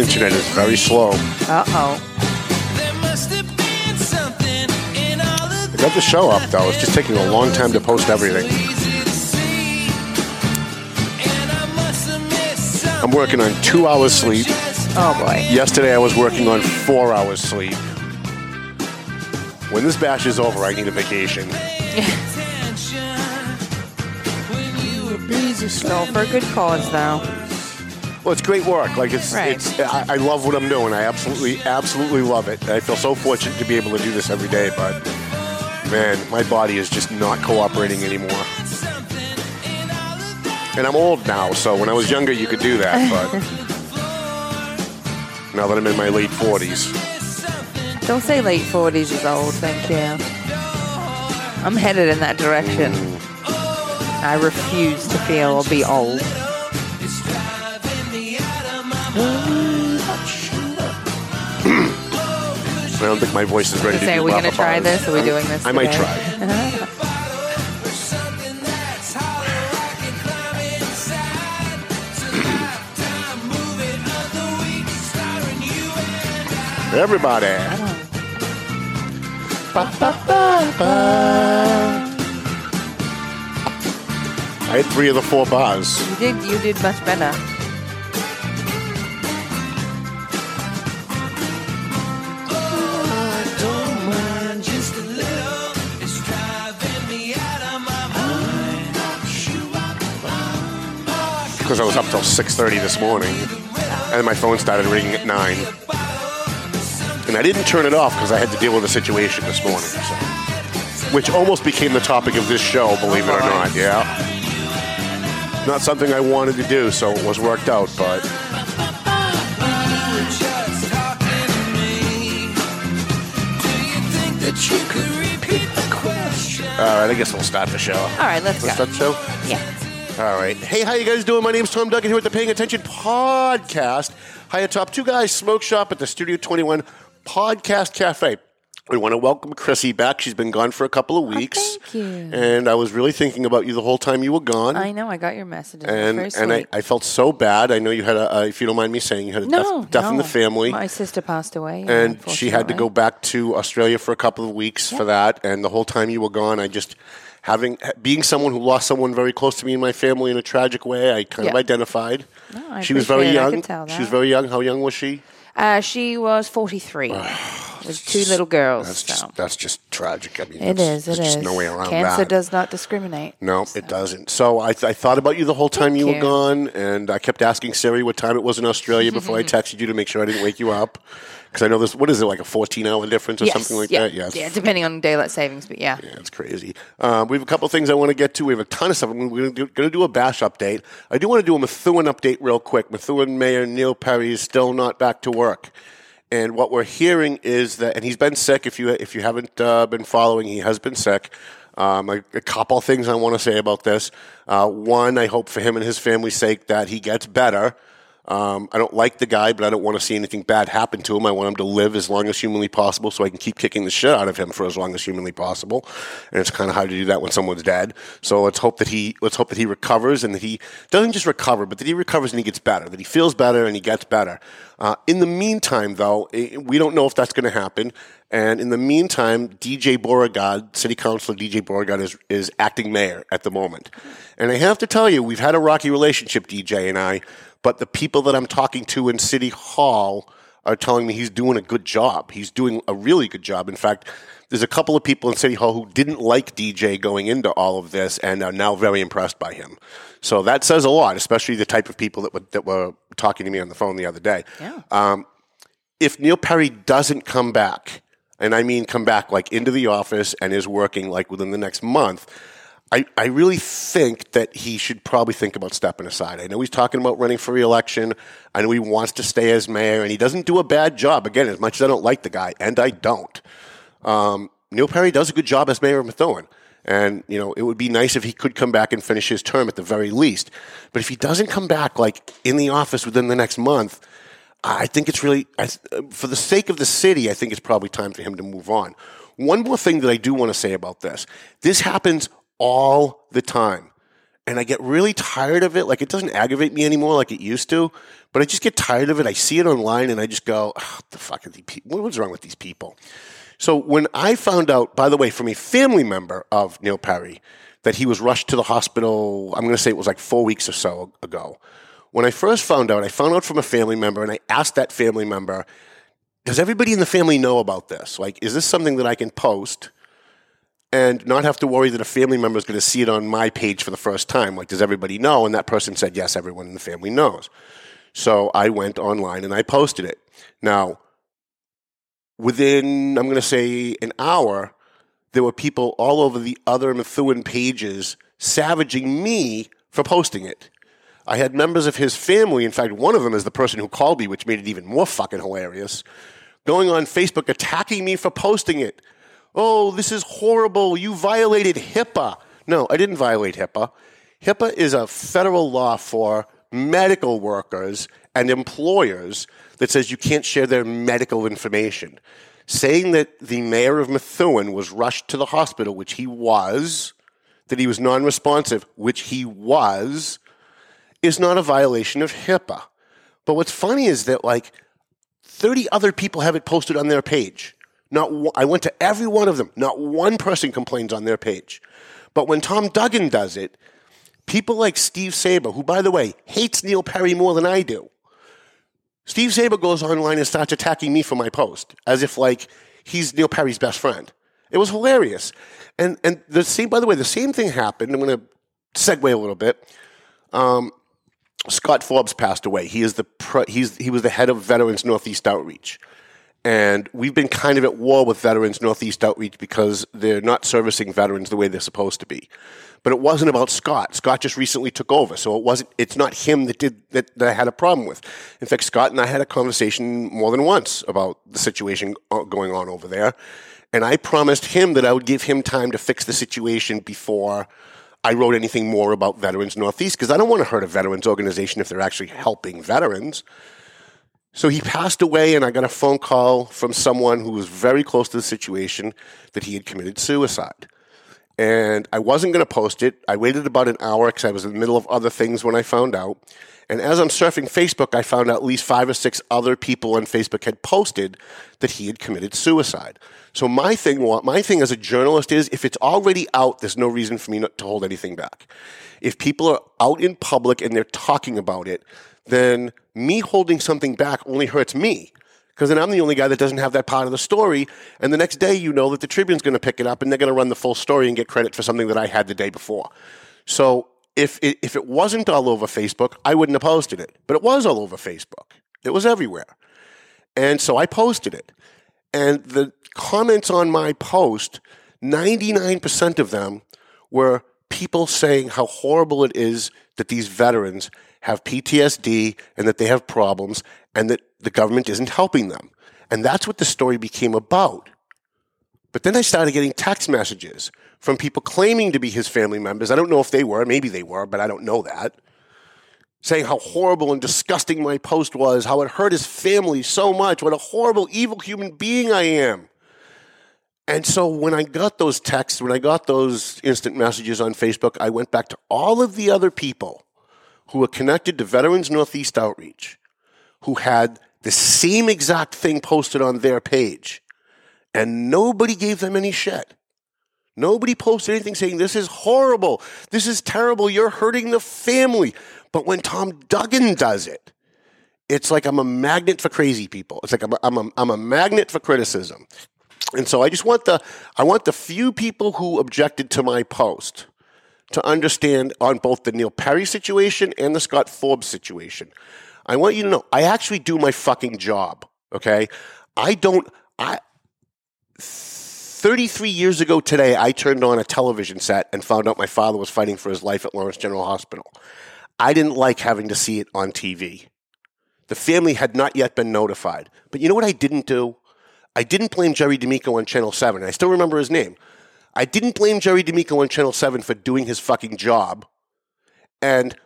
Internet is very slow. Uh oh. There must have been something in all of I got the show up though. It's just taking a long time to post everything. easy to see. And I must have missed something. I'm working on two hours sleep. Oh boy. Yesterday I was working on four hours sleep. When this bash is over, I need a vacation. It's all for a good cause, though. Well, it's great work. Like it's, Right. it's. I, I love what I'm doing. I absolutely, absolutely love it. I feel so fortunate to be able to do this every day. But man, my body is just not cooperating anymore. And I'm old now, so when I was younger, you could do that. But now that I'm in my late 40s, Don't say late 40s is old, thank you. I'm headed in that direction. I refuse to feel or be old. I don't think my voice is ready to Say, do are we going to try this? Are we doing this? I might today? try. Uh-huh. Everybody. I had three of the four bars. You did. You did much better. because I was up till 6:30 this morning, and my phone started ringing at nine, and I didn't turn it off because I had to deal with a situation this morning, so. which almost became the topic of this show, believe it or uh-huh. not. Yeah, not something I wanted to do, so it was worked out, but. All right, I guess we'll start the show. All right, let's Let's go. start the show. Yeah. All right. Hey, how you guys doing? My name's Tom Duggan here with the Paying Attention Podcast. Hi atop Two Guys Smoke Shop at the Studio 21 Podcast Cafe. We want to welcome Chrissy back. She's been gone for a couple of weeks. Oh, thank you. And I was really thinking about you the whole time you were gone. I know. I got your messages. and and I. I felt so bad. I know you had a, uh, if you don't mind me saying, you had a no, death, death in the family. My sister passed away. and she had to go back to Australia for a couple of weeks for that. And the whole time you were gone, I just having being someone who lost someone very close to me and my family in a tragic way, I kind of identified. No, I she was very young. She was very young. How young was she? Uh, she was 43 with two little girls. That's so. just that's just tragic. I mean, It is. It there's is. just no way around Cancer that. does not discriminate. No, it doesn't. So I, th- I thought about you the whole time you were you. gone, and I kept asking Siri what time it was in Australia before I texted you to make sure I didn't wake you up. Because I know this, what is it, like a 14 hour difference or yes. something like yeah. that? Yes. Yeah, depending on daylight savings, but yeah. Yeah, it's crazy. Um, we have a couple of things I want to get to. We have a ton of stuff. We're going to do, a bash update. I do want to do a Methuen update real quick. Methuen Mayor Neil Perry is still not back to work. And what we're hearing is that, and he's been sick. If you if you haven't uh, been following, he has been sick. Um, a, a couple of things I want to say about this. Uh, one, I hope for him and his family's sake that he gets better. Um, I don't like the guy, but I don't want to see anything bad happen to him. I want him to live as long as humanly possible so I can keep kicking the shit out of him for as long as humanly possible. And it's kind of hard to do that when someone's dead. So let's hope that he let's hope that he recovers and that he doesn't just recover, but that he recovers and he gets better, that he feels better and he gets better. Uh, in the meantime, though, eh, we don't know if that's going to happen. And in the meantime, DJ Beauregard, City Councilor DJ Beauregard, is, is acting mayor at the moment. And I have to tell you, we've had a rocky relationship, DJ and I, but the people that I'm talking to in City Hall are telling me he's doing a good job. He's doing a really good job. In fact, there's a couple of people in City Hall who didn't like DJ going into all of this and are now very impressed by him. So that says a lot, especially the type of people that were, that were talking to me on the phone the other day. Yeah. Um, if Neil Perry doesn't come back, and I mean come back like into the office and is working like within the next month, I, I really think that he should probably think about stepping aside. I know he's talking about running for reelection. I know he wants to stay as mayor, and he doesn't do a bad job. Again, as much as I don't like the guy, and I don't, um, Neil Perry does a good job as mayor of Methuen. And, you know, it would be nice if he could come back and finish his term at the very least. But if he doesn't come back, like, in the office within the next month, I think it's really, for the sake of the city, I think it's probably time for him to move on. One more thing that I do want to say about this this happens all the time. And I get really tired of it. Like, it doesn't aggravate me anymore like it used to, but I just get tired of it. I see it online and I just go, oh, the fuck are these? What's wrong with these people? So when I found out, by the way, from a family member of Neil Perry, that he was rushed to the hospital, I'm going to say it was like four weeks or so ago. When I first found out, I found out from a family member and I asked that family member, does everybody in the family know about this? Like, is this something that I can post and not have to worry that a family member is going to see it on my page for the first time? Like, does everybody know? And that person said, yes, everyone in the family knows. So I went online and I posted it. Now, within, I'm going to say, an hour, there were people all over the other Methuen pages savaging me for posting it. I had members of his family, in fact, one of them is the person who called me, which made it even more fucking hilarious, going on Facebook attacking me for posting it. Oh, this is horrible. You violated HIPAA. No, I didn't violate HIPAA. HIPAA is a federal law for medical workers and employers that says you can't share their medical information. Saying that the mayor of Methuen was rushed to the hospital, which he was, that he was non responsive, which he was, is not a violation of HIPAA. But what's funny is that, like, 30 other people have it posted on their page. Not one, I went to every one of them. Not one person complains on their page. But when Tom Duggan does it, people like Steve Saba, who, by the way, hates Neil Perry more than I do, Steve Saba goes online and starts attacking me for my post as if like he's Neil Perry's best friend. It was hilarious. And and the same by the way, the same thing happened. I'm gonna segue a little bit. Um, Scott Forbes passed away. He is the pro, he's he was the head of Veterans Northeast Outreach. And we've been kind of at war with Veterans Northeast Outreach because they're not servicing veterans the way they're supposed to be but it wasn't about Scott. Scott just recently took over, so it wasn't. It's not him that did that, that I had a problem with. In fact, Scott and I had a conversation more than once about the situation going on over there, and I promised him that I would give him time to fix the situation before I wrote anything more about Veterans Northeast because I don't want to hurt a veterans organization if they're actually helping veterans. So he passed away, and I got a phone call from someone who was very close to the situation that he had committed suicide and I wasn't going to post it. I waited about an hour because I was in the middle of other things when I found out. And as I'm surfing Facebook, I found out at least five or six other people on Facebook had posted that he had committed suicide. So my thing, my thing as a journalist is, if it's already out, there's no reason for me not to hold anything back. If people are out in public and they're talking about it, then me holding something back only hurts me because then I'm the only guy that doesn't have that part of the story. And the next day, you know that the Tribune's going to pick it up and they're going to run the full story and get credit for something that I had the day before. So if it, if it wasn't all over Facebook, I wouldn't have posted it. But it was all over Facebook. It was everywhere. And so I posted it. And the comments on my post, 99% of them were people saying how horrible it is that these veterans have PTSD and that they have problems and that the government isn't helping them. And that's what the story became about. But then I started getting text messages from people claiming to be his family members. I don't know if they were, maybe they were, but I don't know that. Saying how horrible and disgusting my post was, how it hurt his family so much, what a horrible, evil human being I am. And so when I got those texts, when I got those instant messages on Facebook, I went back to all of the other people who were connected to Veterans Northeast Outreach who had the same exact thing posted on their page, and nobody gave them any shit. Nobody posted anything saying, This is horrible. This is terrible. You're hurting the family. But when Tom Duggan does it, it's like I'm a magnet for crazy people. It's like I'm a, I'm a, I'm a magnet for criticism. And so I just want the I want the few people who objected to my post to understand on both the Neil Perry situation and the Scott Forbes situation. I want you to know I actually do my fucking job. Okay. I don't, I, 33 years ago today, I turned on a television set and found out my father was fighting for his life at Lawrence General Hospital. I didn't like having to see it on TV. The family had not yet been notified. But you know what I didn't do? I didn't blame Jerry D'Amico on Channel 7. I still remember his name. I didn't blame Jerry D'Amico on Channel 7 for doing his fucking job and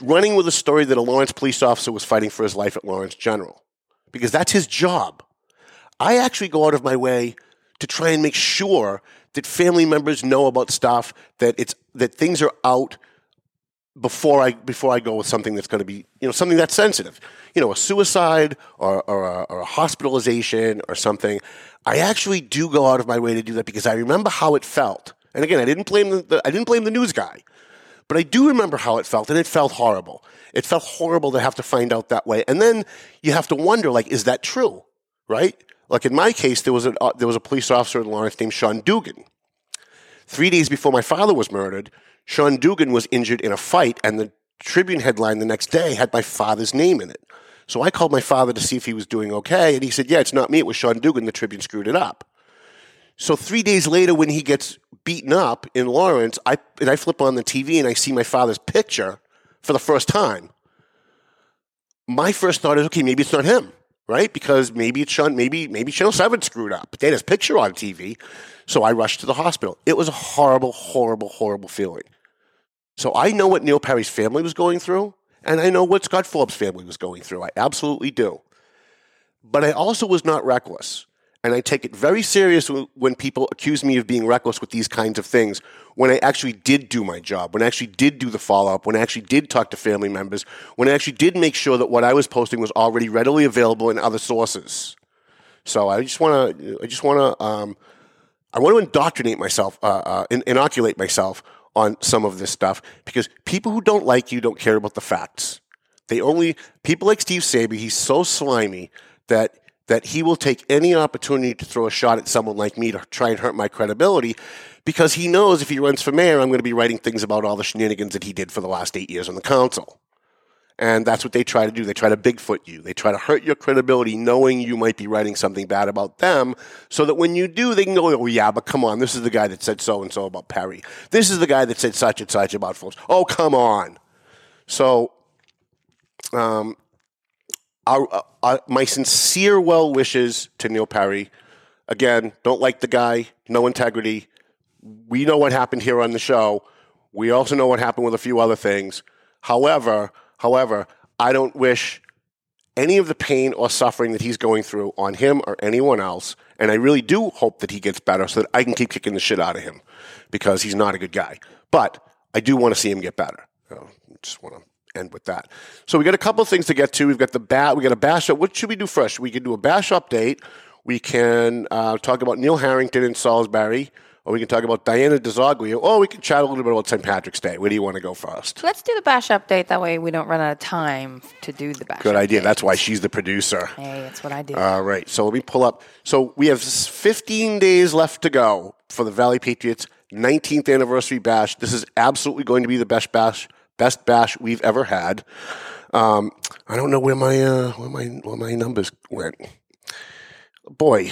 running with a story that a Lawrence police officer was fighting for his life at Lawrence General because that's his job. I actually go out of my way to try and make sure that family members know about stuff that it's that things are out before I before I go with something that's going to be you know something that's sensitive, you know, a suicide or or a, or a hospitalization or something. I actually do go out of my way to do that because I remember how it felt. And again, I didn't blame the, the I didn't blame the news guy, but I do remember how it felt, and it felt horrible. It felt horrible to have to find out that way, and then you have to wonder, like, is that true? Right? Like in my case, there was a uh, there was a police officer in Lawrence named Sean Dugan. Three days before my father was murdered, Sean Dugan was injured in a fight, and the Tribune headline the next day had my father's name in it. So I called my father to see if he was doing okay, and he said, "Yeah, it's not me. It was Sean Dugan. The Tribune screwed it up." So three days later, when he gets beaten up in Lawrence, I and I flip on the TV and I see my father's picture for the first time. My first thought is, okay, maybe it's not him, right? Because maybe it's Sean, maybe maybe Channel Seven screwed up. But they had his picture on TV, so I rushed to the hospital. It was a horrible, horrible, horrible feeling. So I know what Neil Perry's family was going through, and I know what Scott Forbes' family was going through. I absolutely do. But I also was not reckless. And I take it very serious when people accuse me of being reckless with these kinds of things. When I actually did do my job, when I actually did do the follow up, when I actually did talk to family members, when I actually did make sure that what I was posting was already readily available in other sources. So I just want to, I just want to, um, I want to indoctrinate myself, uh, uh, in, inoculate myself on some of this stuff because people who don't like you don't care about the facts. They only people like Steve Saba. He's so slimy that that he will take any opportunity to throw a shot at someone like me to try and hurt my credibility because he knows if he runs for mayor, I'm going to be writing things about all the shenanigans that he did for the last eight years on the council. And that's what they try to do. They try to Bigfoot you. They try to hurt your credibility knowing you might be writing something bad about them so that when you do, they can go, oh, yeah, but come on. This is the guy that said so and so about Perry. This is the guy that said such and such about Forbes. Oh, come on. So, um, our, uh, uh, my sincere well wishes to Neil Perry. Again, don't like the guy, no integrity. We know what happened here on the show. We also know what happened with a few other things. However, however, I don't wish any of the pain or suffering that he's going through on him or anyone else. And I really do hope that he gets better so that I can keep kicking the shit out of him because he's not a good guy. But I do want to see him get better. So, just want to end with that. So we got a couple of things to get to. We've got the bat. We got a bash. Up. What should we do first? We can do a bash update. We can uh, talk about Neil Harrington in Salisbury, or we can talk about Dianna DiZoglio, or we can chat a little bit about St. Patrick's Day. Where do you want to go first? Let's do the bash update. That way we don't run out of time to do the bash. Good idea. update. That's why she's the producer. Hey, that's what I do. All right. So let me pull up. So we have 15 days left to go for the Valley Patriots 19th anniversary bash. This is absolutely going to be the best bash best bash we've ever had. Um, I don't know where my uh, where my where my numbers went. Boy,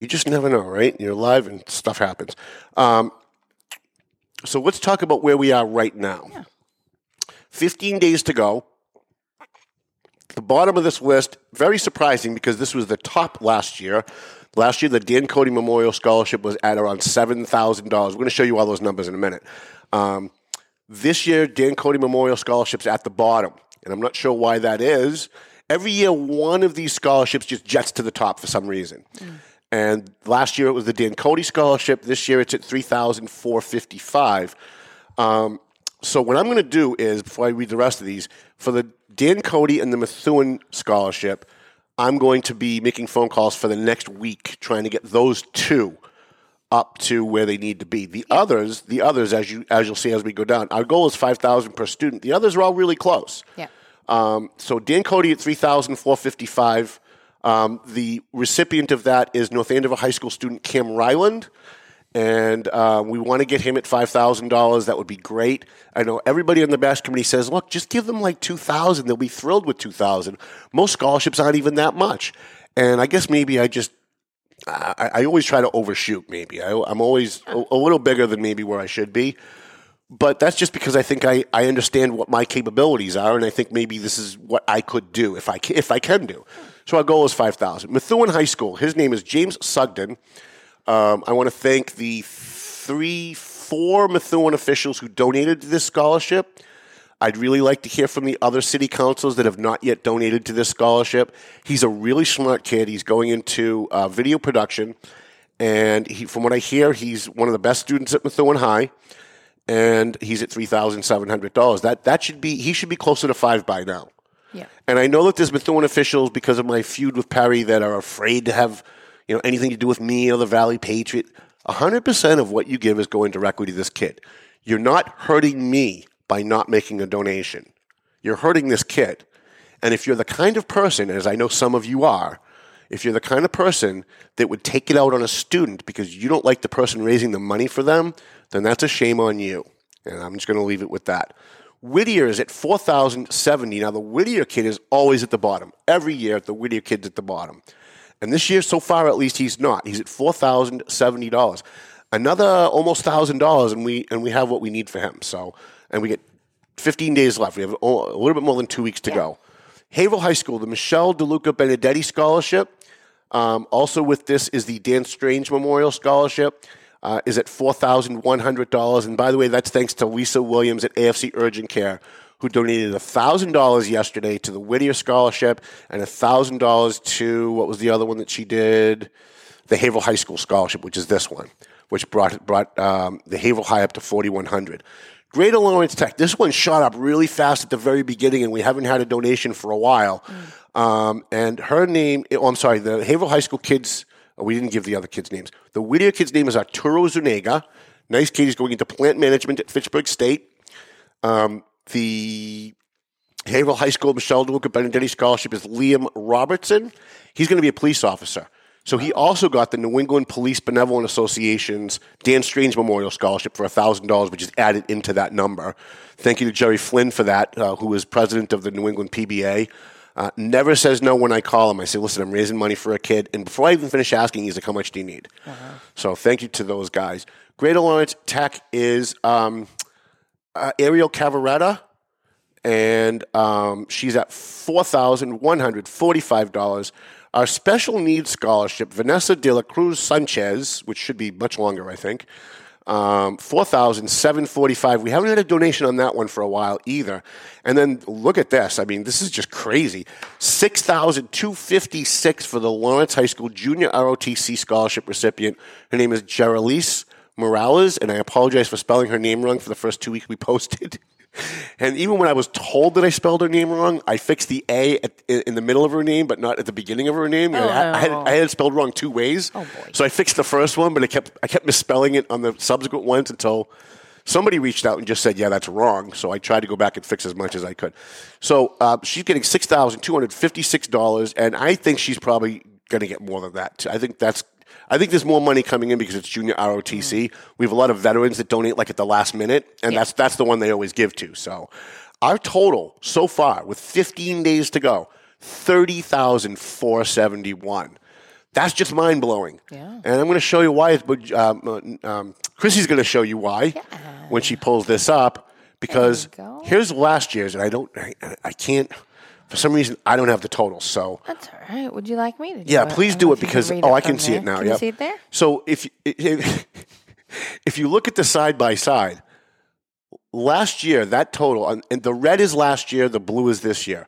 you just never know, right? You're live and stuff happens. Um, so let's talk about where we are right now. Yeah. 15 days to go. The bottom of this list, very surprising because this was the top last year. Last year, the Dan Cody Memorial Scholarship was at around $7,000. We're going to show you all those numbers in a minute. Um, this year, Dan Cody Memorial Scholarship's at the bottom, and I'm not sure why that is. Every year, one of these scholarships just jets to the top for some reason. And last year it was the Dan Cody Scholarship. This year it's at three thousand four fifty five. Um, so what I'm going to do is before I read the rest of these for the Dan Cody and the Methuen Scholarship, I'm going to be making phone calls for the next week trying to get those two up to where they need to be. The others, the others, as you as you'll see as we go down, our goal is five thousand per student. The others are all really close. yeah. Um, so Dan Cody at three thousand four fifty five. Um, the recipient of that is North Andover High School student Kim Ryland, and uh, we want to get him at five thousand dollars. That would be great. I know everybody on the bash committee says, "Look, just give them like two thousand. They'll be thrilled with two thousand. Most scholarships aren't even that much." And I guess maybe I just I, I always try to overshoot. Maybe I, I'm always a, a little bigger than maybe where I should be. But that's just because I think I, I understand what my capabilities are, and I think maybe this is what I could do if I if I can do. So our goal is five thousand. Methuen High School. His name is James Sugden. Um, I want to thank the three, four Methuen officials who donated to this scholarship. I'd really like to hear from the other city councils that have not yet donated to this scholarship. He's a really smart kid. He's going into uh, video production, and he, from what I hear, he's one of the best students at Methuen High, and he's at three thousand seven hundred dollars. That that should be he should be closer to five by now. Yeah. And I know that there's Methuen officials because of my feud with Perry that are afraid to have you know anything to do with me or the Valley Patriot. hundred percent of what you give is going directly to this kid. You're not hurting me by not making a donation. You're hurting this kid. And if you're the kind of person, as I know some of you are, if you're the kind of person that would take it out on a student because you don't like the person raising the money for them, then that's a shame on you. And I'm just going to leave it with that. Whittier is at 4,070. Now, the Whittier kid is always at the bottom. Every year, the Whittier kid's at the bottom. And this year, so far at least, he's not. He's at $4,070. Another almost $1,000, and we, and we have what we need for him. So, and we get 15 days left. We have a little bit more than two weeks to go. Haverhill High School, the Michelle DeLuca Benedetti Scholarship. Um, also with this is the Dan Strange Memorial Scholarship. Uh, is at four thousand one hundred dollars, and by the way, that's thanks to Lisa Williams at AFC Urgent Care, who donated thousand dollars yesterday to the Whittier Scholarship and thousand dollars to what was the other one that she did, the Haverhill High School Scholarship, which is this one, which brought brought um, the Haverhill High up to forty one hundred. Greater Lawrence Tech. This one shot up really fast at the very beginning, and we haven't had a donation for a while. Um, and her name, oh, I'm sorry, the Haverhill High School kids, oh, we didn't give the other kids' names. The Whittier kid's name is Arturo Zuniga. Nice kid. He's going into plant management at Fitchburg State. Um, the Haverhill High School Michelle DeLuca Benedetti Scholarship is Liam Robertson. He's going to be a police officer. So he also got the New England Police Benevolent Association's Dan Strange Memorial Scholarship for $1,000, which is added into that number. Thank you to Jerry Flynn for that, uh, who is president of the New England PBA. Uh, never says no when I call him. I say, listen, I'm raising money for a kid. And before I even finish asking, he's like, how much do you need? So thank you to those guys. Great Lawrence Tech is um, uh, Ariel Cavaretta and um, she's at four thousand one hundred forty-five dollars. Our special needs scholarship, Vanessa de la Cruz Sanchez, which should be much longer, I think, um, four thousand seven forty-five. We haven't had a donation on that one for a while either. And then look at this. I mean, this is just crazy. Six thousand two fifty-six for the Lawrence High School Junior ROTC scholarship recipient. Her name is Geraldine Morales, and I apologize for spelling her name wrong for the first two weeks we posted. And even when I was told that I spelled her name wrong, I fixed the A at, in the middle of her name, but not at the beginning of her name. I, I had, I had it spelled wrong two ways. Oh, boy. So I fixed the first one, but I kept I kept misspelling it on the subsequent ones until somebody reached out and just said, "Yeah, that's wrong." So I tried to go back and fix as much as I could. So uh, she's getting six thousand two hundred fifty six dollars, and I think she's probably going to get more than that. I think that's. I think there's more money coming in because it's junior ROTC. We have a lot of veterans that donate like at the last minute, and that's that's the one they always give to. So our total so far with 15 days to go, 30,471. That's just mind blowing. Yeah. And I'm going to show you why. But um, um, Chrissy's going to show you why when she pulls this up because here's last year's, and I don't, I, I can't. For some reason, I don't have the totals. So That's all right. Would you like me to do yeah, it? please do it know if you because oh, I can see it now. Can yep. you see it there? So if if, if you look at the side by side, last year that total and the red is last year, the blue is this year.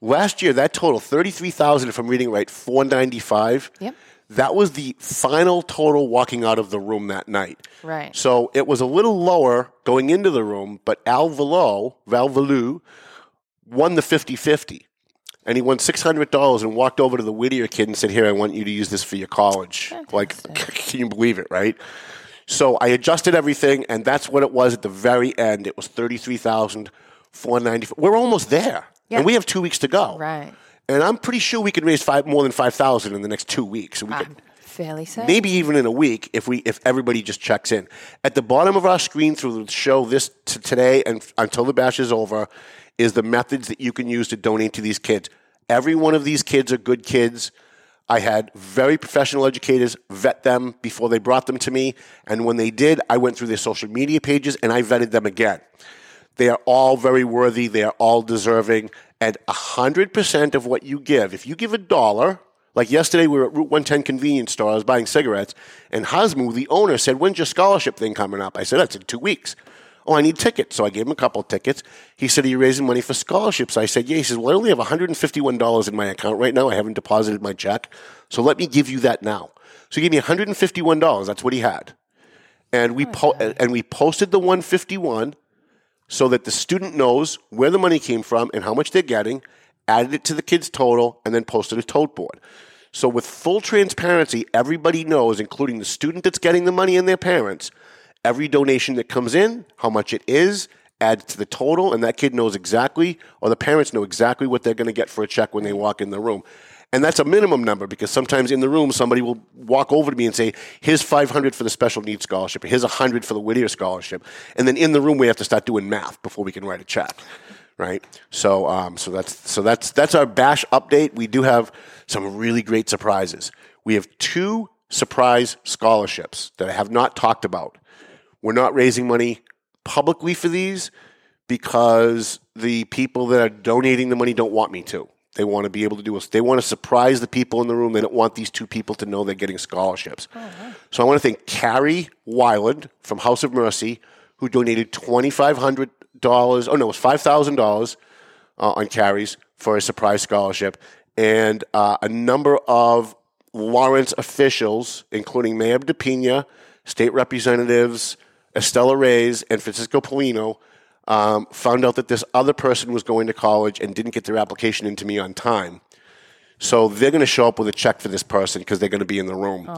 Last year that total thirty three thousand. If I'm reading right, four ninety five. Yep. That was the final total walking out of the room that night. Right. So it was a little lower going into the room, but Al Valo, Val Valou, won the 50 50. And he won $600 and walked over to the Whittier kid and said, Here, I want you to use this for your college. Like, can you believe it, right? So I adjusted everything, and that's what it was at the very end. It was 33,494. We're almost there. Yeah. And we have two weeks to go. Right. And I'm pretty sure we can raise five more than 5000 in the next two weeks. We could, fairly certain. maybe even in a week if we if everybody just checks in. At the bottom of our screen through the show this to today and f- until the bash is over is the methods that you can use to donate to these kids. Every one of these kids are good kids. I had very professional educators vet them before they brought them to me. And when they did, I went through their social media pages and I vetted them again. They are all very worthy. They are all deserving. And 100% of what you give, if you give a dollar, like yesterday we were at Route 110 convenience store, I was buying cigarettes, and Hasmu, the owner, said, When's your scholarship thing coming up? I said, That's in two weeks. Oh, I need tickets. So I gave him a couple of tickets. He said, Are you raising money for scholarships? I said, Yeah. He says, Well, I only have $151 in my account right now. I haven't deposited my check. So let me give you that now. So he gave me $151. That's what he had. And we, oh, po- and we posted the 151 so that the student knows where the money came from and how much they're getting, added it to the kid's total, and then posted a tote board. So, with full transparency, everybody knows, including the student that's getting the money and their parents, every donation that comes in, how much it is, added to the total, and that kid knows exactly, or the parents know exactly what they're going to get for a check when they walk in the room. And that's a minimum number because sometimes in the room somebody will walk over to me and say, "Here's 500 for the special needs scholarship. Here's 100 for the Whittier scholarship." And then in the room we have to start doing math before we can write a check, right? So, um, so that's so that's that's our bash update. We do have some really great surprises. We have two surprise scholarships that I have not talked about. We're not raising money publicly for these because the people that are donating the money don't want me to. They want to be able to do. this. They want to surprise the people in the room. They don't want these two people to know they're getting scholarships. So I want to thank Carrie Wyland from House of Mercy, who donated twenty five hundred dollars. Oh no, it was five thousand dollars uh, on Carrie's for a surprise scholarship, and uh, a number of Lawrence officials, including Mayor DePeña, state representatives, Estela Reyes, and Francisco Paulino, um, found out that this other person was going to college and didn't get their application into me on time. So they're going to show up with a check for this person because they're going to be in the room,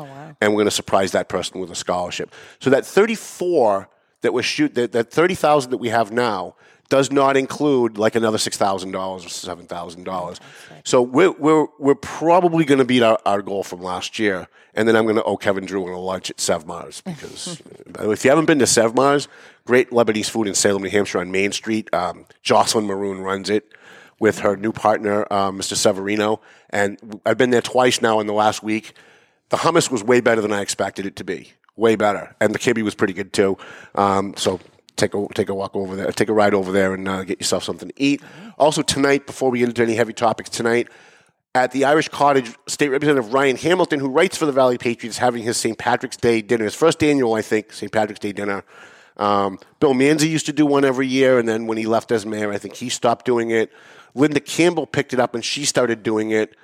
and we're going to surprise that person with a scholarship. So that 34 that was shoot that, that 30,000 that we have now does not include like another six thousand dollars or seven thousand dollars. So we're we're we're probably going to beat our, our goal from last year, and then I'm going to owe Kevin Drew on a lunch at Sevmars because uh, if you haven't been to Sevmars, great Lebanese food in Salem, New Hampshire on Main Street. Um, Jocelyn Maroon runs it with her new partner, um, Mr. Severino, and I've been there twice now in the last week. The hummus was way better than I expected it to be. Way better, and the kibbe was pretty good too. Um, so take a take a walk over there, take a ride over there, and uh, get yourself something to eat. Also tonight, before we get into any heavy topics tonight, at the Irish Cottage, State Representative Ryan Hamilton, who writes for the Valley Patriots, having his St. Patrick's Day dinner, his first annual, I think, St. Patrick's Day dinner. Um, Bill Manzi used to do one every year, and then when he left as mayor, I think he stopped doing it. Linda Campbell picked it up, and she started doing it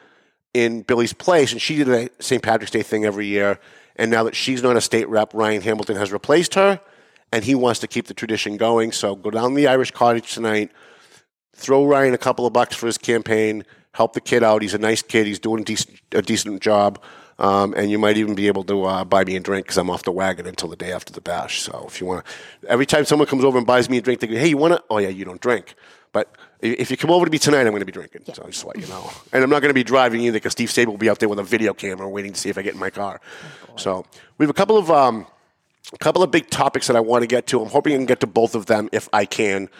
in Billy's place, and she did a St. Patrick's Day thing every year. And now that she's not a state rep, Ryan Hamilton has replaced her, and he wants to keep the tradition going. So go down to the Irish Cottage tonight, throw Ryan a couple of bucks for his campaign, help the kid out. He's a nice kid. He's doing a decent, a decent job. Um, and you might even be able to uh, buy me a drink because I'm off the wagon until the day after the bash. So if you want to, every time someone comes over and buys me a drink, they go, "Hey, you want to?" Oh yeah, you don't drink, but if you come over to me tonight, I'm going to be drinking. So I just let you know, and I'm not going to be driving either because Steve Saba will be out there with a video camera waiting to see if I get in my car. So we have a couple of um, a couple of big topics that I want to get to. I'm hoping I can get to both of them if I can.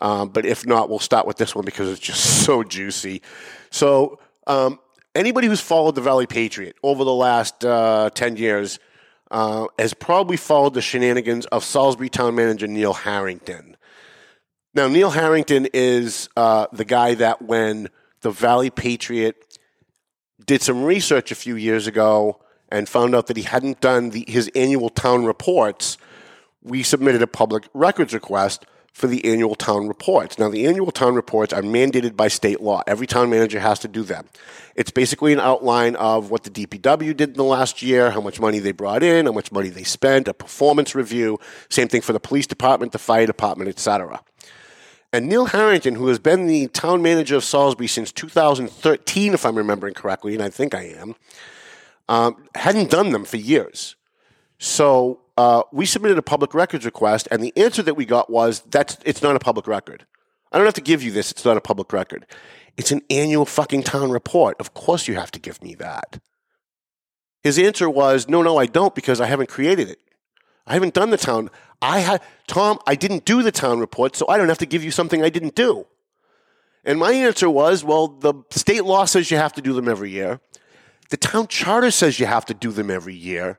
Um, but if not, we'll start with this one because it's just so juicy. So, um, anybody who's followed the Valley Patriot over the last uh, 10 years uh, has probably followed the shenanigans of Salisbury town manager Neil Harrington. Now, Neil Harrington is uh, the guy that when the Valley Patriot did some research a few years ago and found out that he hadn't done the, his annual town reports, we submitted a public records request for the annual town reports. Now, the annual town reports are mandated by state law. Every town manager has to do them. It's basically an outline of what the DPW did in the last year, how much money they brought in, how much money they spent, a performance review. Same thing for the police department, the fire department, etc. And Neil Harrington, who has been the town manager of Salisbury since 2013, if I'm remembering correctly, and I think I am, um, hadn't done them for years. So uh, we submitted a public records request, and the answer that we got was that it's not a public record. I don't have to give you this; it's not a public record. It's an annual fucking town report. Of course, you have to give me that. His answer was, "No, no, I don't, because I haven't created it. I haven't done the town. I had Tom. I didn't do the town report, so I don't have to give you something I didn't do." And my answer was, "Well, the state law says you have to do them every year." The town charter says you have to do them every year.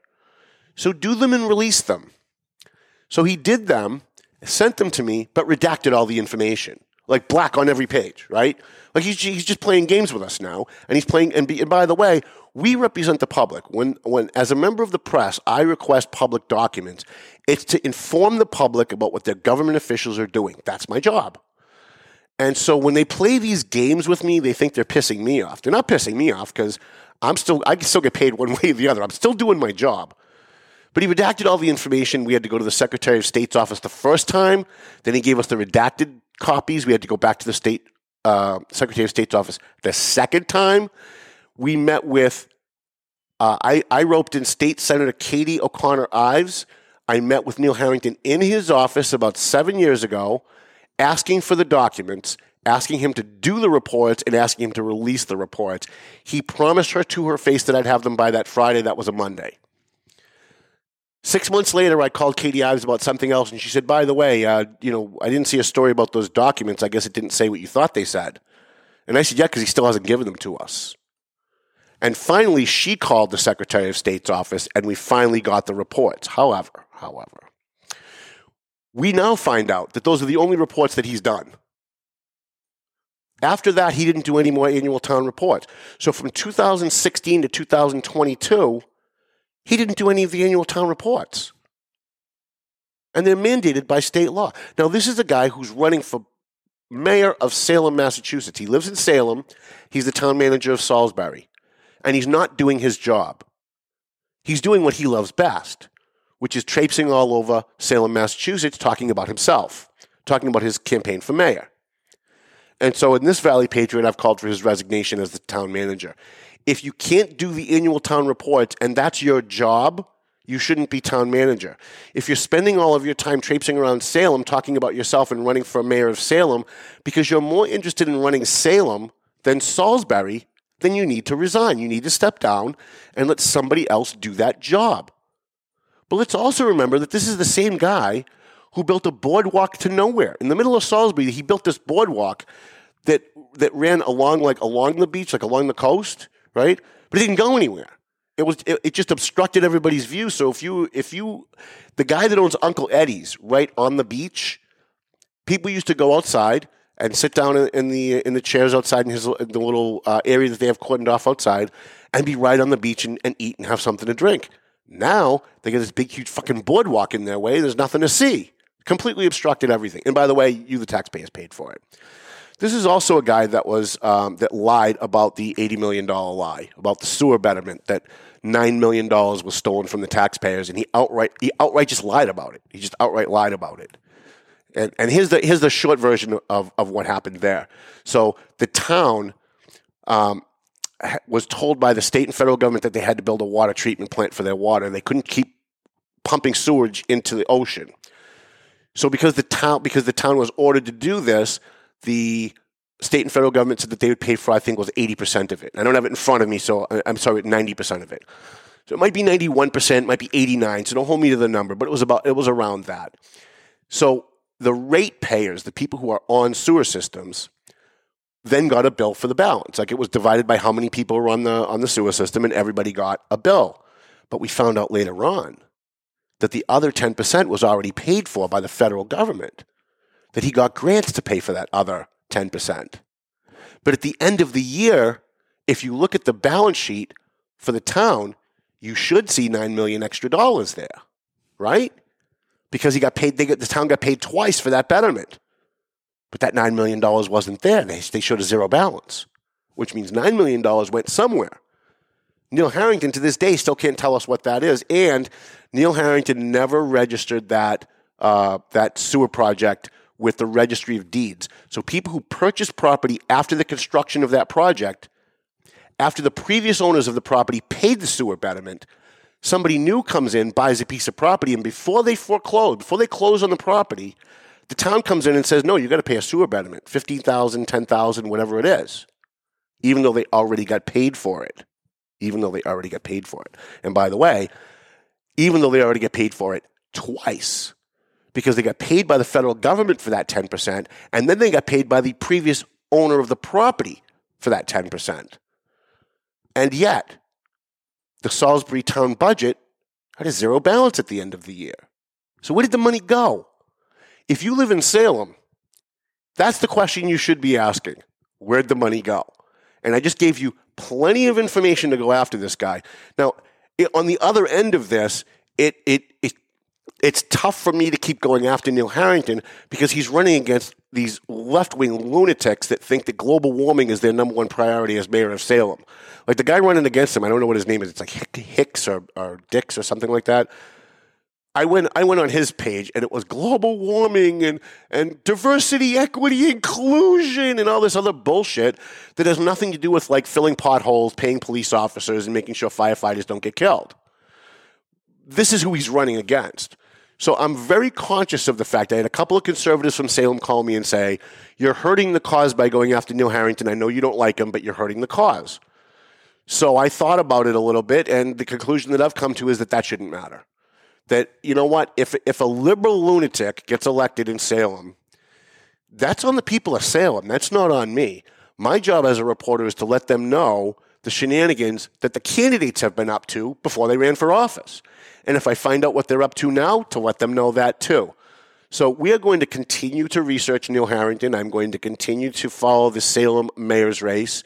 So do them and release them. So he did them, sent them to me, but redacted all the information, like black on every page, right? Like he's, he's just playing games with us now, and he's playing. And, be, and by the way, we represent the public. When, when, as a member of the press, I request public documents. It's to inform the public about what their government officials are doing. That's my job. And so when they play these games with me, they think they're pissing me off. They're not pissing me off because I'm still I still get paid one way or the other. I'm still doing my job. But he redacted all the information. We had to go to the Secretary of State's office the first time. Then he gave us the redacted copies. We had to go back to the state uh, Secretary of State's office the second time. We met with. Uh, I, I roped in State Senator Katie O'Connor Ives. I met with Neil Harrington in his office about seven years ago, asking for the documents, asking him to do the reports, and asking him to release the reports. He promised her to her face that I'd have them by that Friday. That was a Monday. Six months later, I called Katie Ives about something else, and she said, "By the way, uh, you know, I didn't see a story about those documents. I guess it didn't say what you thought they said." And I said, "Yeah, because he still hasn't given them to us." And finally, she called the Secretary of State's office, and we finally got the reports. However, however, we now find out that those are the only reports that he's done. After that, he didn't do any more annual town reports. So from 2016 to 2022 he didn't do any of the annual town reports. And they're mandated by state law. Now, this is a guy who's running for mayor of Salem, Massachusetts. He lives in Salem. He's the town manager of Salisbury. And he's not doing his job. He's doing what he loves best, which is traipsing all over Salem, Massachusetts, talking about himself, talking about his campaign for mayor. And so in this Valley Patriot, I've called for his resignation as the town manager if you can't do the annual town reports and that's your job, you shouldn't be town manager. If you're spending all of your time traipsing around Salem talking about yourself and running for mayor of Salem because you're more interested in running Salem than Salisbury, then you need to resign. You need to step down and let somebody else do that job. But let's also remember that this is the same guy who built a boardwalk to nowhere. In the middle of Salisbury, he built this boardwalk that that ran along like along the beach, like along the coast right? But it didn't go anywhere. It was it, it, just obstructed everybody's view. So if you if you the guy that owns Uncle Eddie's right on the beach, people used to go outside and sit down in, the in the chairs outside in his in the little uh, area that they have cordoned off outside, and be right on the beach and, and eat and have something to drink. Now they got this big, huge fucking boardwalk in their way. There's nothing to see. Completely obstructed everything. And by the way, you the taxpayers paid for it. This is also a guy that was um, that lied about the eighty million dollar lie about the sewer betterment that nine million dollars was stolen from the taxpayers, and he outright he outright just lied about it. He just outright lied about it. And and here's the here's the short version of of what happened there. So the town. Um, was told by the state and federal government that they had to build a water treatment plant for their water. They couldn't keep pumping sewage into the ocean. So because the town because the town was ordered to do this, the state and federal government said that they would pay for, I think, was 80% of it. I don't have it in front of me, so uh, I'm sorry, 90% of it. So it might be 91%, might be 89, so don't hold me to the number, but it was about, it was around that. So the rate payers, the people who are on sewer systems, then got a bill for the balance. Like it was divided by how many people were on the, on the sewer system, and everybody got a bill. But we found out later on that the other 10% was already paid for by the federal government that he got grants to pay for that other 10%. But at the end of the year, if you look at the balance sheet for the town, you should see 9 million extra dollars there, right? Because he got paid, they got, the town got paid twice for that betterment. But that $9 million wasn't there. They, they showed a zero balance, which means $9 million went somewhere. Neil Harrington to this day still can't tell us what that is. And Neil Harrington never registered that, uh, that sewer project with the registry of deeds. So people who purchase property after the construction of that project, after the previous owners of the property paid the sewer betterment, somebody new comes in, buys a piece of property, and before they foreclose, before they close on the property, the town comes in and says, no, you got to pay a sewer betterment, 15000 10000 whatever it is, even though they already got paid for it. Even though they already got paid for it. And by the way, even though they already get paid for it twice, because they got paid by the federal government for that 10%, and then they got paid by the previous owner of the property for that 10%. And yet, the Salisbury town budget had a zero balance at the end of the year. So where did the money go? If you live in Salem, that's the question you should be asking. Where'd the money go? And I just gave you plenty of information to go after this guy. Now, it, on the other end of this, it, it, it, it's tough for me to keep going after Neil Harrington because he's running against these left wing lunatics that think that global warming is their number one priority as mayor of Salem. Like the guy running against him, I don't know what his name is. It's like Hicks or, or Dix or something like that. I went I went on his page and it was global warming and, and diversity, equity, inclusion, and all this other bullshit that has nothing to do with like filling potholes, paying police officers, and making sure firefighters don't get killed. This is who he's running against. So I'm very conscious of the fact I had a couple of conservatives from Salem call me and say, You're hurting the cause by going after Neil Harrington. I know you don't like him, but you're hurting the cause. So I thought about it a little bit, and the conclusion that I've come to is that that shouldn't matter that you know what if if a liberal lunatic gets elected in Salem, that's on the people of Salem. That's not on me. My job as a reporter is to let them know the shenanigans that the candidates have been up to before they ran for office. And if I find out what they're up to now, to let them know that too. So we are going to continue to research Neil Harrington. I'm going to continue to follow the Salem mayor's race.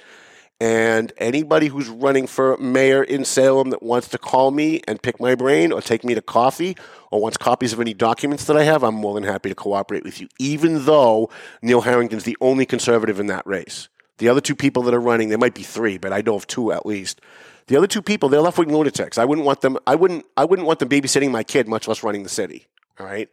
And anybody who's running for mayor in Salem that wants to call me and pick my brain or take me to coffee or wants copies of any documents that I have, I'm more than happy to cooperate with you, even though Neil Harrington's the only conservative in that race. The other two people that are running, there might be three, but I know of two at least. The other two people, they're left wing lunatics. I wouldn't want them. I wouldn't. I wouldn't want them babysitting my kid, much less running the city. All right.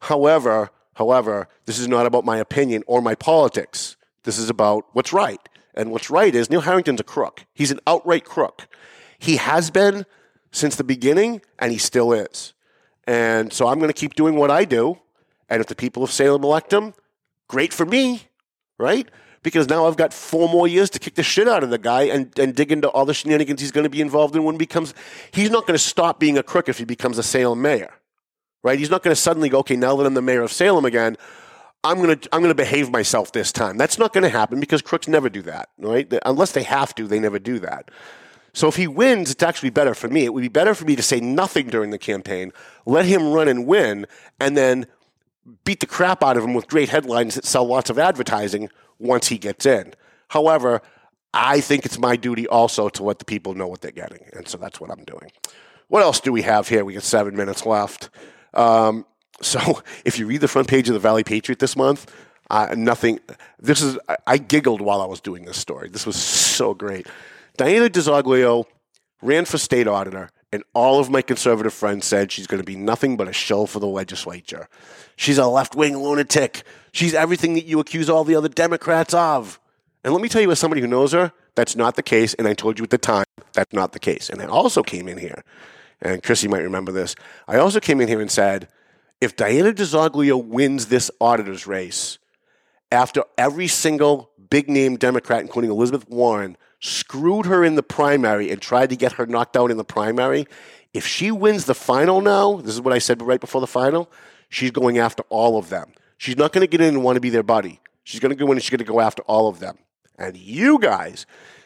However, however, this is not about my opinion or my politics. This is about what's right. And what's right is Neil Harrington's a crook. He's an outright crook. He has been since the beginning, and he still is. And so I'm going to keep doing what I do. And if the people of Salem elect him, great for me, right? Because now I've got four more years to kick the shit out of the guy and, and dig into all the shenanigans he's going to be involved in when he becomes. He's not going to stop being a crook if he becomes a Salem mayor, right? He's not going to suddenly go, okay, now that I'm the mayor of Salem again, I'm gonna I'm gonna behave myself this time. That's not gonna happen because crooks never do that, right? Unless they have to, they never do that. So if he wins, it's actually better for me. It would be better for me to say nothing during the campaign, let him run and win, and then beat the crap out of him with great headlines that sell lots of advertising once he gets in. However, I think it's my duty also to let the people know what they're getting, and so that's what I'm doing. What else do we have here? We got seven minutes left. Um, so if you read the front page of the Valley Patriot this month, uh, nothing. This is I giggled while I was doing this story. This was so great. Dianna DiZoglio ran for state auditor, and all of my conservative friends said she's going to be nothing but a shill for the legislature. She's a left wing lunatic. She's everything that you accuse all the other Democrats of. And let me tell you, as somebody who knows her, that's not the case. And I told you at the time that's not the case. And I also came in here, and Chrissy might remember this. I also came in here and said if Dianna DiZoglio wins this auditor's race, after every single big name Democrat, including Elizabeth Warren, screwed her in the primary and tried to get her knocked out in the primary, if she wins the final now, this is what I said right before the final, she's going after all of them. She's not going to get in and want to be their buddy. She's going to go in and she's going to go after all of them. And you guys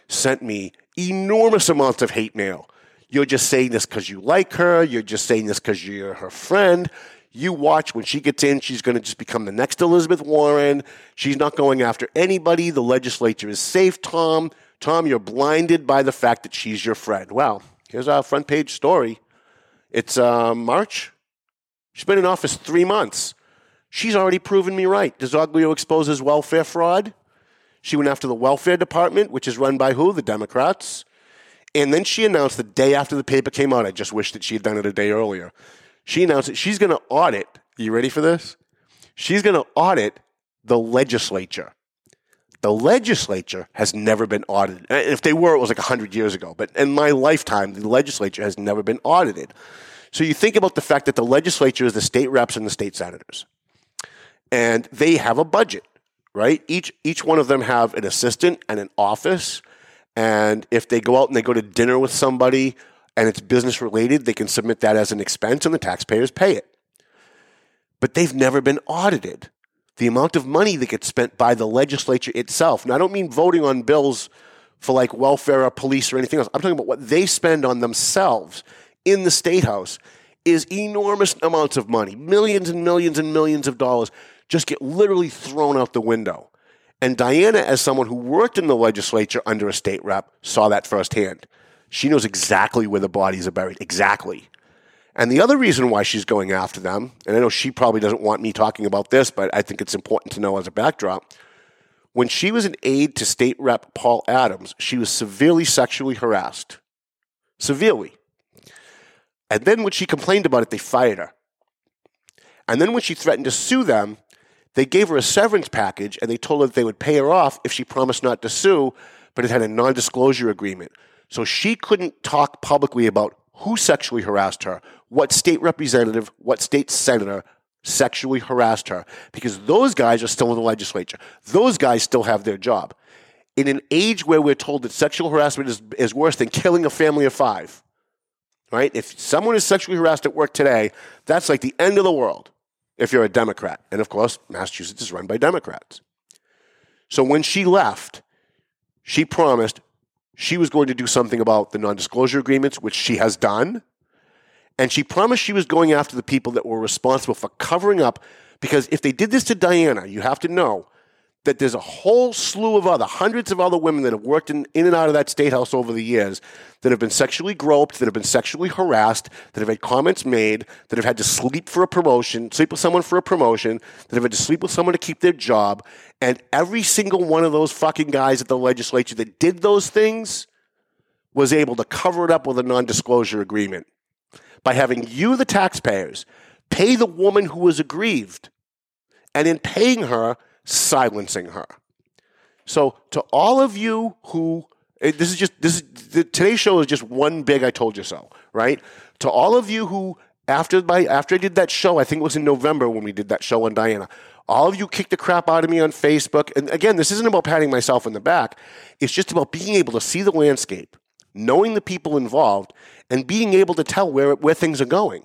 sent me enormous amounts of hate mail. You're just saying this because you like her. You're just saying this because you're her friend. You watch when she gets in, she's going to just become the next Elizabeth Warren. She's not going after anybody. The legislature is safe, Tom. Tom, you're blinded by the fact that she's your friend. Well, here's our front page story. It's uh, March. She's been in office three months. She's already proven me right. DiZoglio exposes welfare fraud. She went after the welfare department, which is run by who? The Democrats. And then she announced the day after the paper came out, I just wish that she had done it a day earlier she announced that she's going to audit. You ready for this? She's going to audit the legislature. The legislature has never been audited. And If they were, it was like 100 years ago. But in my lifetime, the legislature has never been audited. So you think about the fact that the legislature is the state reps and the state senators. And they have a budget, right? Each, each one of them have an assistant and an office. And if they go out and they go to dinner with somebody and it's business related, they can submit that as an expense and the taxpayers pay it. But they've never been audited. The amount of money that gets spent by the legislature itself, and I don't mean voting on bills for like welfare or police or anything else. I'm talking about what they spend on themselves in the state house is enormous amounts of money. Millions and millions and millions of dollars just get literally thrown out the window. And Dianna, as someone who worked in the legislature under a state rep, saw that firsthand. She knows exactly where the bodies are buried. Exactly. And the other reason why she's going after them, and I know she probably doesn't want me talking about this, but I think it's important to know as a backdrop. When she was an aide to State Rep Paul Adams, she was severely sexually harassed. Severely. And then when she complained about it, they fired her. And then when she threatened to sue them, they gave her a severance package and they told her that they would pay her off if she promised not to sue, but it had a non disclosure agreement. So she couldn't talk publicly about who sexually harassed her, what state representative, what state senator sexually harassed her, because those guys are still in the legislature. Those guys still have their job. In an age where we're told that sexual harassment is, is worse than killing a family of five, right? If someone is sexually harassed at work today, that's like the end of the world if you're a Democrat. And of course, Massachusetts is run by Democrats. So when she left, she promised she was going to do something about the non disclosure agreements, which she has done. And she promised she was going after the people that were responsible for covering up. Because if they did this to Dianna, you have to know that there's a whole slew of other, hundreds of other women that have worked in, in and out of that state house over the years that have been sexually groped, that have been sexually harassed, that have had comments made, that have had to sleep for a promotion, sleep with someone for a promotion, that have had to sleep with someone to keep their job. And every single one of those fucking guys at the legislature that did those things was able to cover it up with a non disclosure agreement by having you, the taxpayers, pay the woman who was aggrieved. And in paying her, silencing her. So to all of you who eh, this is just this is the, today's show is just one big I told you so, right? To all of you who after my after I did that show, I think it was in November when we did that show on Dianna. All of you kicked the crap out of me on Facebook. And again, this isn't about patting myself in the back. It's just about being able to see the landscape, knowing the people involved, and being able to tell where where things are going.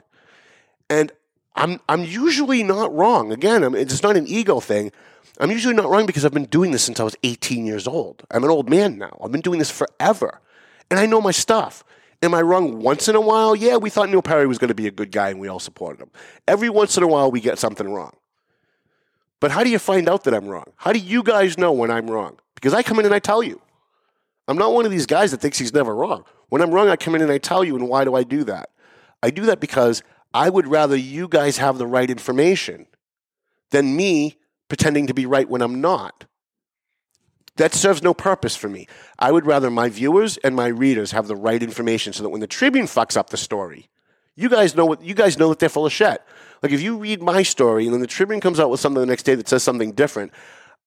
And I'm I'm usually not wrong. Again, I'm, it's not an ego thing. I'm usually not wrong because I've been doing this since I was 18 years old. I'm an old man now. I've been doing this forever. And I know my stuff. Am I wrong once in a while? Yeah, we thought Neil Perry was going to be a good guy and we all supported him. Every once in a while, we get something wrong. But how do you find out that I'm wrong? How do you guys know when I'm wrong? Because I come in and I tell you. I'm not one of these guys that thinks he's never wrong. When I'm wrong, I come in and I tell you. And why do I do that? I do that because I would rather you guys have the right information than me pretending to be right when I'm not. That serves no purpose for me. I would rather my viewers and my readers have the right information so that when the Tribune fucks up the story, you guys know what you guys know that they're full of shit. Like if you read my story and then the Tribune comes out with something the next day that says something different,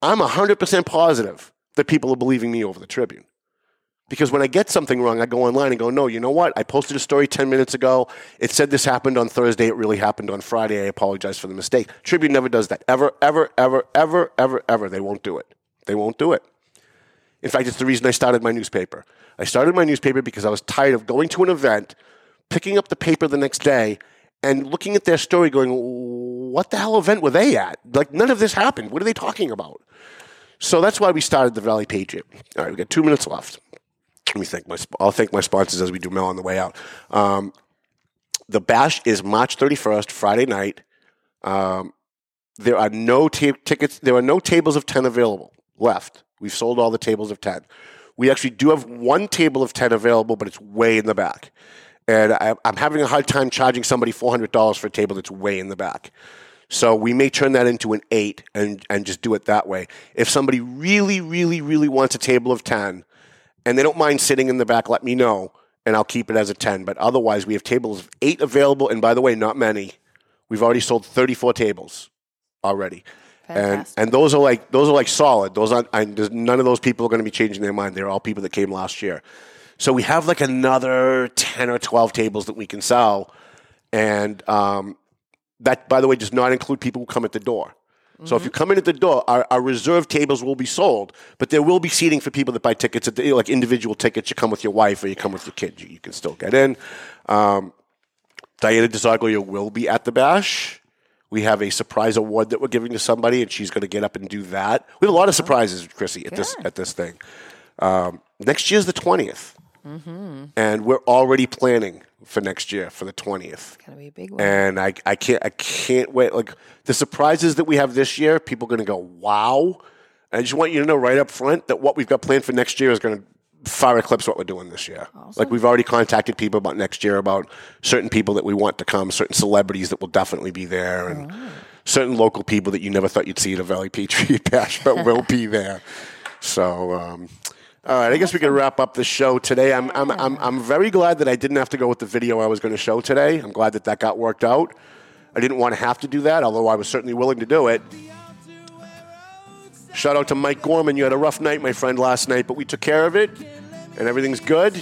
I'm 100% positive that people are believing me over the Tribune. Because when I get something wrong, I go online and go, no, you know what? I posted a story 10 minutes ago. It said this happened on Thursday. It really happened on Friday. I apologize for the mistake. Tribune never does that. Ever, ever, ever, ever, ever, ever. They won't do it. They won't do it. In fact, it's the reason I started my newspaper. I started my newspaper because I was tired of going to an event, picking up the paper the next day, and looking at their story going, what the hell event were they at? Like, none of this happened. What are they talking about? So that's why we started the Valley Patriot. All right, we got two minutes left let me thank my I'll thank my sponsors as we do mail on the way out. Um, the bash is March 31st, Friday night. Um, there are no ta- tickets. There are no tables of 10 available left. We've sold all the tables of 10. We actually do have one table of 10 available, but it's way in the back. And I, I'm having a hard time charging somebody $400 for a table that's way in the back. So we may turn that into an eight and, and just do it that way. If somebody really, really, really wants a table of 10, and they don't mind sitting in the back, let me know, and I'll keep it as a 10. But otherwise, we have tables of eight available, and by the way, not many. We've already sold 34 tables already. And, and those are like those are like solid. Those aren't. I, none of those people are going to be changing their mind. They're all people that came last year. So we have like another ten or twelve tables that we can sell, and um, that, by the way, does not include people who come at the door. So if you come in at the door, our, our reserve tables will be sold, but there will be seating for people that buy tickets, at the, like individual tickets. You come with your wife or you come with your kid, you, you can still get in. Um, Dianna DiZoglio will be at the bash. We have a surprise award that we're giving to somebody, and she's going to get up and do that. We have a lot of surprises, Chrissy, at this at this thing. Um, next year's the 20th. And we're already planning for next year for the 20th. It's Gonna be a big one. And I, I can't I can't wait. Like the surprises that we have this year, people are going to go, wow. And I just want you to know right up front that what we've got planned for next year is going to far eclipse what we're doing this year. Like we've already contacted people about next year about certain people that we want to come, certain celebrities that will definitely be there, and certain local people that you never thought you'd see at a Valley Patriot Bash, but will be there. So. Um, all right, I guess we can wrap up the show today. I'm, I'm, I'm, I'm very glad that I didn't have to go with the video I was going to show today. I'm glad that that got worked out. I didn't want to have to do that, although I was certainly willing to do it. Shout out to Mike Gorman. You had a rough night, my friend, last night, but we took care of it, and everything's good.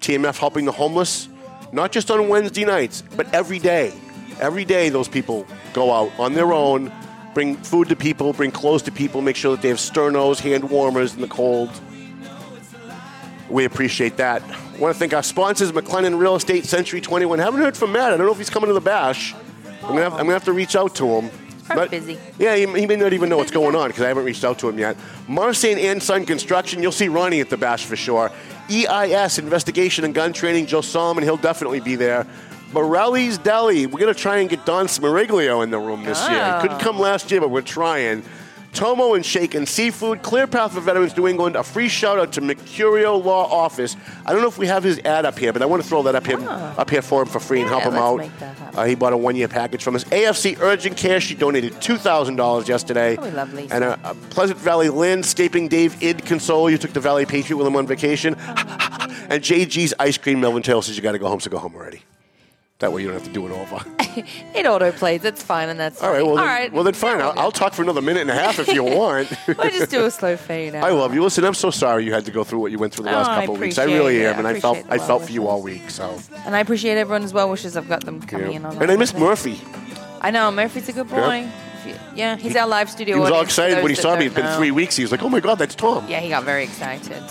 TMF helping the homeless, not just on Wednesday nights, but every day. Every day, those people go out on their own, bring food to people, bring clothes to people, make sure that they have sternos, hand warmers in the cold. We appreciate that. I want to thank our sponsors, McLennan Real Estate, Century 21. Haven't heard from Matt. I don't know if he's coming to the bash. I'm gonna have, I'm gonna have to reach out to him. Probably busy. Yeah, he, he may not even know what's going on because I haven't reached out to him yet. Marsain and Son Construction. You'll see Ronnie at the bash for sure. EIS Investigation and Gun Training. Joe Solomon. He'll definitely be there. Morelli's Deli. We're gonna try and get Don Smariglio in the room this year. He couldn't oh. come last year, but we're trying. Tomo and Shake and Seafood, Clear Path for Veterans New England, a free shout out to Mercurio Law Office. I don't know if we have his ad up here, but I want to throw that up here, up here for him for free and help him out. Uh, he bought a one year package from us. AFC Urgent Care, she donated $2,000 yesterday. Oh, we love Lisa. And a, a Pleasant Valley landscaping Dave Id Console, you took the Valley Patriot with him on vacation. and JG's Ice Cream, Melvin Taylor says you got to go home, so go home already. That way you don't have to do it over. It auto plays. It's fine, and that's All right, well, All then, right. well then fine. I'll, I'll talk for another minute and a half if you want. We'll just do a slow fade out. I love you. Listen, I'm so sorry you had to go through what you went through the Oh, last I couple of weeks. I really it. am, and I felt I felt for you all week. So, And I appreciate everyone's well wishes. I've got them coming yeah. in on and I miss. Murphy. I know Murphy's a good boy. You- Yeah, he's our live studio. He was all excited when he saw me. It's been three weeks. He was like, "Oh my god, that's Tom." Yeah, he got very excited.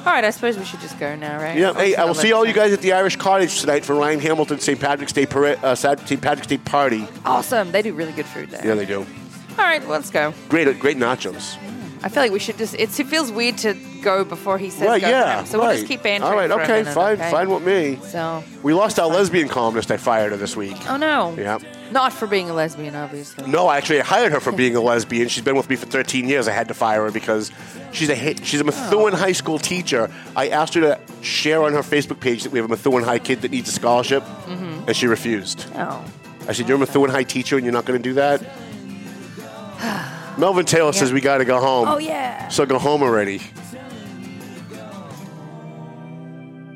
All right, I suppose we should just go now, right? Yeah, hey, I will see all you guys at the Irish Cottage tonight for Ryan Hamilton St. Patrick's Day parade, uh, St. Patrick's Day party. Awesome. They do really good food there. Yeah, they do. All right, well, let's go. Great, great nachos. I feel like we should just. It's, it feels weird to go before he says right? go. Yeah. So we'll right. just keep bantering. All right. for a Okay. minute, fine. okay? Fine with me. So. We lost our lesbian columnist. I fired her this week. Oh no. Yeah. Not for being a lesbian, obviously. No, actually, I hired her for being a lesbian. She's been with me for 13 years. I had to fire her because she's a she's a Methuen High School teacher. I asked her to share on her Facebook page that we have a Methuen High kid that needs a scholarship, mm-hmm. and she refused. Oh. I said, "You're a Methuen High teacher, and you're not going to do that." Melvin Taylor says we got to go home. Oh yeah. So go home already.